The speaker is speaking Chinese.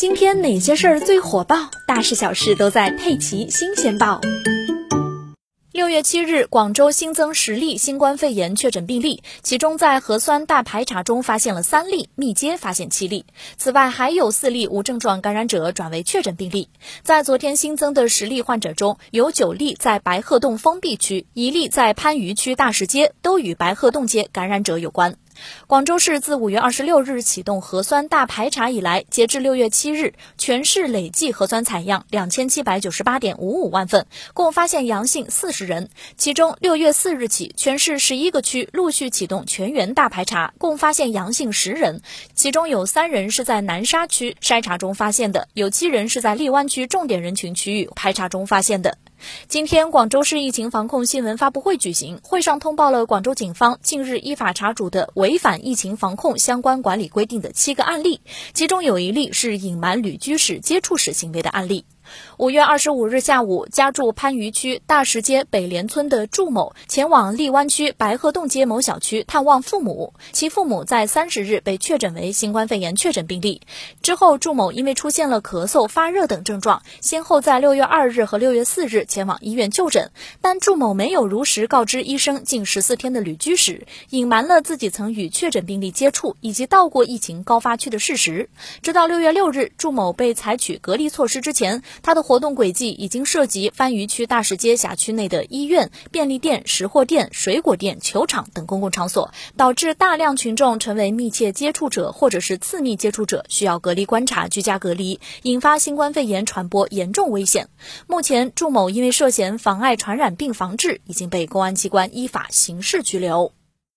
今天哪些事儿最火爆？大事小事都在《佩奇新鲜报》。六月七日，广州新增十例新冠肺炎确诊病例，其中在核酸大排查中发现了三例，密接发现七例。此外，还有四例无症状感染者转为确诊病例。在昨天新增的十例患者中，有九例在白鹤洞封闭区，一例在番禺区大石街，都与白鹤洞街感染者有关。广州市自五月二十六日启动核酸大排查以来，截至六月七日，全市累计核酸采样两千七百九十八点五五万份，共发现阳性四十人。其中，六月四日起，全市十一个区陆续启动全员大排查，共发现阳性十人，其中有三人是在南沙区筛查中发现的，有七人是在荔湾区重点人群区域排查中发现的。今天，广州市疫情防控新闻发布会举行，会上通报了广州警方近日依法查处的违反疫情防控相关管理规定的七个案例，其中有一例是隐瞒旅居史、接触史行为的案例。五月二十五日下午，家住番禺区大石街北联村的祝某前往荔湾区白鹤洞街某小区探望父母，其父母在三十日被确诊为新冠肺炎确诊病例。之后，祝某因为出现了咳嗽、发热等症状，先后在六月二日和六月四日前往医院就诊，但祝某没有如实告知医生近十四天的旅居史，隐瞒了自己曾与确诊病例接触以及到过疫情高发区的事实。直到六月六日，祝某被采取隔离措施之前。他的活动轨迹已经涉及番禺区大石街辖区内的医院、便利店、食货店、水果店、球场等公共场所，导致大量群众成为密切接触者或者是次密接触者，需要隔离观察、居家隔离，引发新冠肺炎传播严重危险。目前，祝某因为涉嫌妨碍传染病防治，已经被公安机关依法刑事拘留。